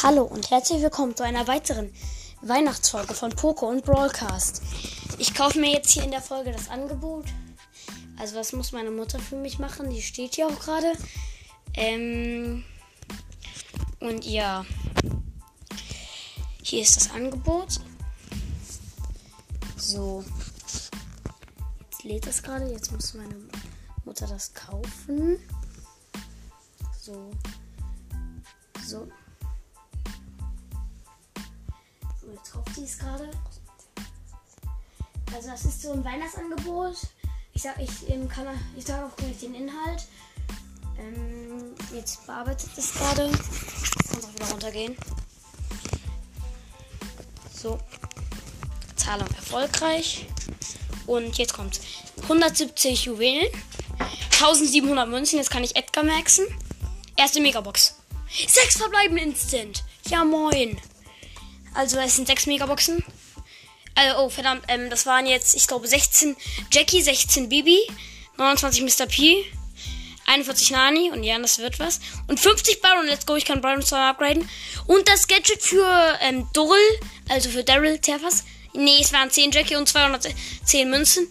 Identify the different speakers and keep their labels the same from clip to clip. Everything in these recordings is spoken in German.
Speaker 1: Hallo und herzlich willkommen zu einer weiteren Weihnachtsfolge von Poco und Broadcast. Ich kaufe mir jetzt hier in der Folge das Angebot. Also was muss meine Mutter für mich machen? Die steht hier auch gerade. Ähm und ja, hier ist das Angebot. So, jetzt lädt es gerade. Jetzt muss meine Mutter das kaufen. So, so. Jetzt kauft sie es gerade. Also das ist so ein Weihnachtsangebot. Ich sag, ich ähm, kann, ich sage auch gleich den Inhalt. Ähm, jetzt bearbeitet es gerade. Kann auch wieder runtergehen. So. Zahlung erfolgreich. Und jetzt kommt 170 Juwelen. 1700 Münzen. Jetzt kann ich Edgar maxen. Erste Megabox. Sechs verbleiben instant. Ja, moin. Also, es sind sechs Megaboxen. Also, oh, verdammt. Ähm, das waren jetzt, ich glaube, 16 Jackie, 16 Bibi, 29 Mr. P, 41 Nani. Und ja, das wird was. Und 50 Baron. Let's go. Ich kann Baron zwar upgraden. Und das Gadget für ähm, Doryl, also für Daryl Terfas. Nee, es waren 10 Jackie und 210 Münzen.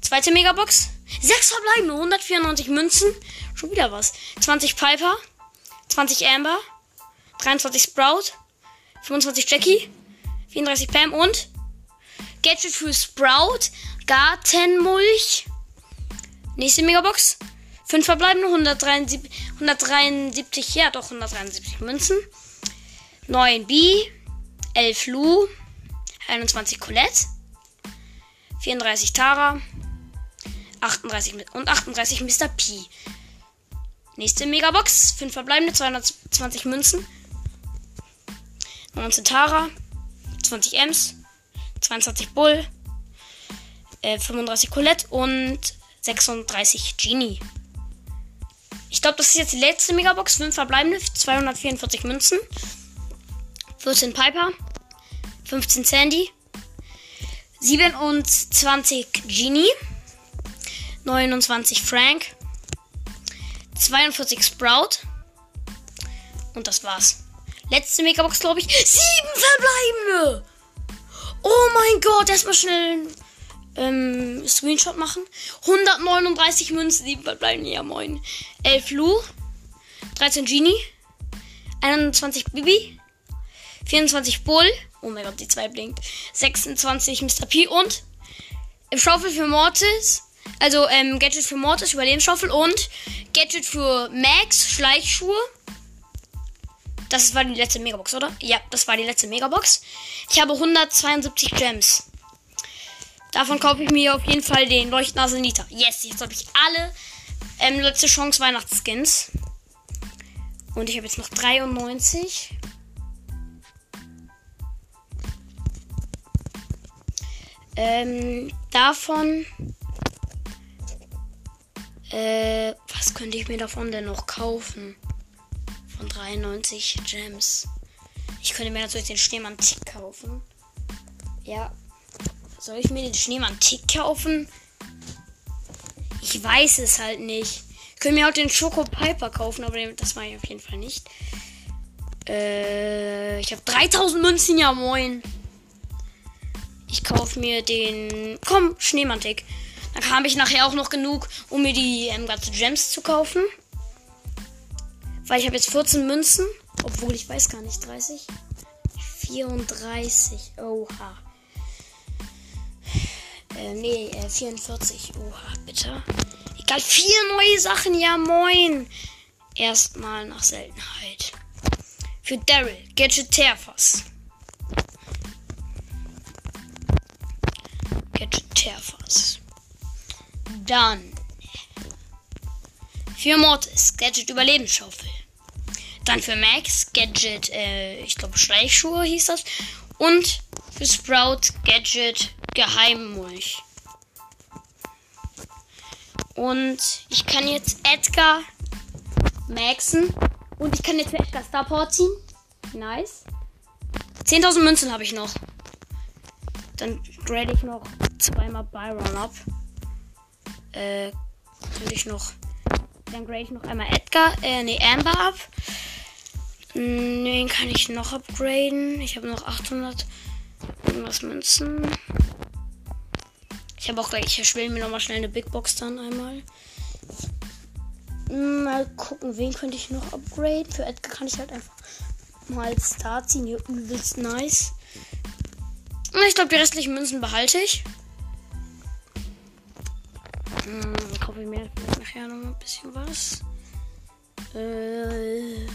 Speaker 1: Zweite Megabox. 6 verbleibende, 194 Münzen. Schon wieder was. 20 Piper. 20 Amber. 23 Sprout. 25 Jackie. 34 Pam und Gadget für Sprout. Gartenmulch. Nächste Megabox. 5 verbleibende, 173, 173, ja doch, 173 Münzen. 9 B. 11 Lu. 21 Colette. 34 Tara. 38 und 38 Mr. P. Nächste Megabox. 5 verbleibende, 220 Münzen. 19 Tara. 20 Ems. 22 Bull. Äh, 35 Colette und 36 Genie. Ich glaube, das ist jetzt die letzte Megabox. 5 verbleibende, 244 Münzen. 14 Piper. 15 Sandy. 27 Genie. 29 Frank. 42 Sprout. Und das war's. Letzte Megabox, glaube ich. Sieben verbleibende! Oh mein Gott, erstmal schnell ähm, Screenshot machen. 139 Münzen, sieben verbleibende, ja moin. 11 Lu. 13 Genie. 21 Bibi. 24 Bull. Oh mein Gott, die 2 blinkt. 26 Mr. P und im Schaufel für Mortis. Also ähm, Gadget für Mortis, Überlebensschaufel und Gadget für Max, Schleichschuhe. Das war die letzte Megabox, oder? Ja, das war die letzte Megabox. Ich habe 172 Gems. Davon kaufe ich mir auf jeden Fall den Leuchtnase Nita. Yes, jetzt habe ich alle ähm, letzte Chance Weihnachtsskins. Und ich habe jetzt noch 93. Ähm, davon. Äh, was könnte ich mir davon denn noch kaufen? Von 93 Gems. Ich könnte mir natürlich den Schneemann Tick kaufen. Ja. Soll ich mir den Schneemann Tick kaufen? Ich weiß es halt nicht. Ich könnte mir auch den Schoko Piper kaufen, aber das war ich auf jeden Fall nicht. Äh, ich habe 3000 Münzen, ja moin. Ich kaufe mir den. Komm, Schneemantik. Dann habe ich nachher auch noch genug, um mir die ähm, ganzen Gems zu kaufen. Weil ich habe jetzt 14 Münzen. Obwohl ich weiß gar nicht. 30? 34. Oha. Äh, nee, äh, 44. Oha, bitte. Egal, vier neue Sachen. Ja, moin. Erstmal nach Seltenheit. Für Daryl. Gadget Terfas. Gadget Terfas. Dann. Für Mortis. Gadget Überlebensschaufel. Dann für Max. Gadget, äh, ich glaube Schleichschuhe hieß das. Und für Sprout. Gadget Geheimmulch. Und ich kann jetzt Edgar maxen. Und ich kann jetzt Edgar Starport ziehen. Nice. 10.000 Münzen habe ich noch. Dann grade ich noch zweimal Byron ab. Äh, würde ich noch. Dann grade ich noch einmal Edgar, äh, nee, Amber ab. Hm, Den kann ich noch upgraden. Ich habe noch 800 irgendwas Münzen. Ich habe auch gleich, ich erschwelle mir nochmal schnell eine Big Box dann einmal. Hm, Mal gucken, wen könnte ich noch upgraden. Für Edgar kann ich halt einfach mal Star ziehen. Hier übelst nice. Und ich glaube, die restlichen Münzen behalte ich. Hm, kaufe ich mir nachher noch ein bisschen was. Äh,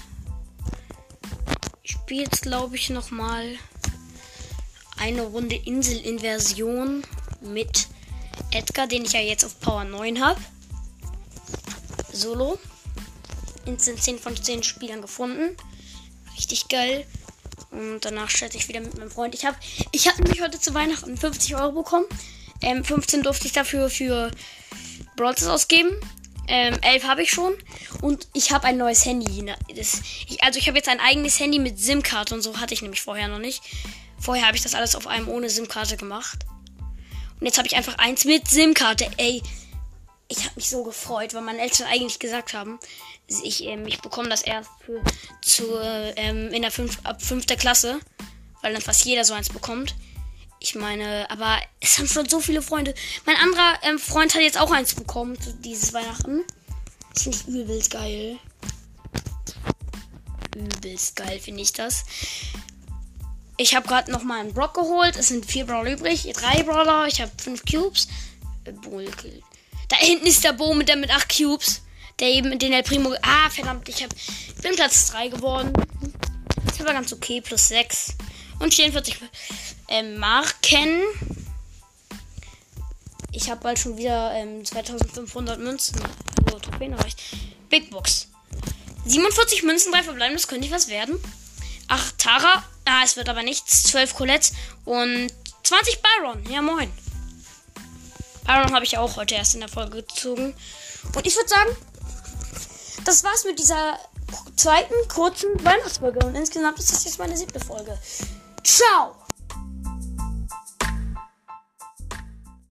Speaker 1: ich spiele jetzt, glaube ich, noch mal eine Runde Inselinversion mit Edgar, den ich ja jetzt auf Power 9 habe. Solo. Instant 10 von 10 Spielern gefunden. Richtig geil. Und danach chatte ich wieder mit meinem Freund. Ich habe ich hab nämlich heute zu Weihnachten 50 Euro bekommen. Ähm, 15 durfte ich dafür für Brawlers ausgeben. Ähm, 11 habe ich schon. Und ich habe ein neues Handy. Das, ich, also ich habe jetzt ein eigenes Handy mit SIM-Karte und so hatte ich nämlich vorher noch nicht. Vorher habe ich das alles auf einem ohne SIM-Karte gemacht. Und jetzt habe ich einfach eins mit SIM-Karte. Ey, ich habe mich so gefreut, weil meine Eltern eigentlich gesagt haben, ich, ähm, ich bekomme das erst für, zu, ähm, in der fünf, ab fünfter Klasse, weil dann fast jeder so eins bekommt. Ich meine, aber es haben schon so viele Freunde. Mein anderer ähm, Freund hat jetzt auch eins bekommen dieses Weihnachten. Das finde ich übelst geil. Übelst geil finde ich das. Ich habe gerade noch mal einen Block geholt. Es sind vier Brawler übrig. Drei Brawler. Ich habe fünf Cubes. Äh. Da hinten ist der Bo mit der mit acht Cubes. Der eben den El Primo. Ah, verdammt. Ich, hab, ich bin Platz 3 geworden. Das war ganz okay. Plus 6. Und 44 ähm, Marken. Ich habe bald schon wieder ähm, 2500 Münzen. Also erreicht. Big Box. 47 Münzen, 3 verbleiben. Das könnte was werden. 8 Tara. Ah, es wird aber nichts. 12 Colette. Und 20 Byron. Ja, moin. Byron habe ich auch heute erst in der Folge gezogen. Und ich würde sagen, das war's mit dieser zweiten kurzen Weihnachtsfolge. Und insgesamt ist das jetzt meine siebte Folge. 少。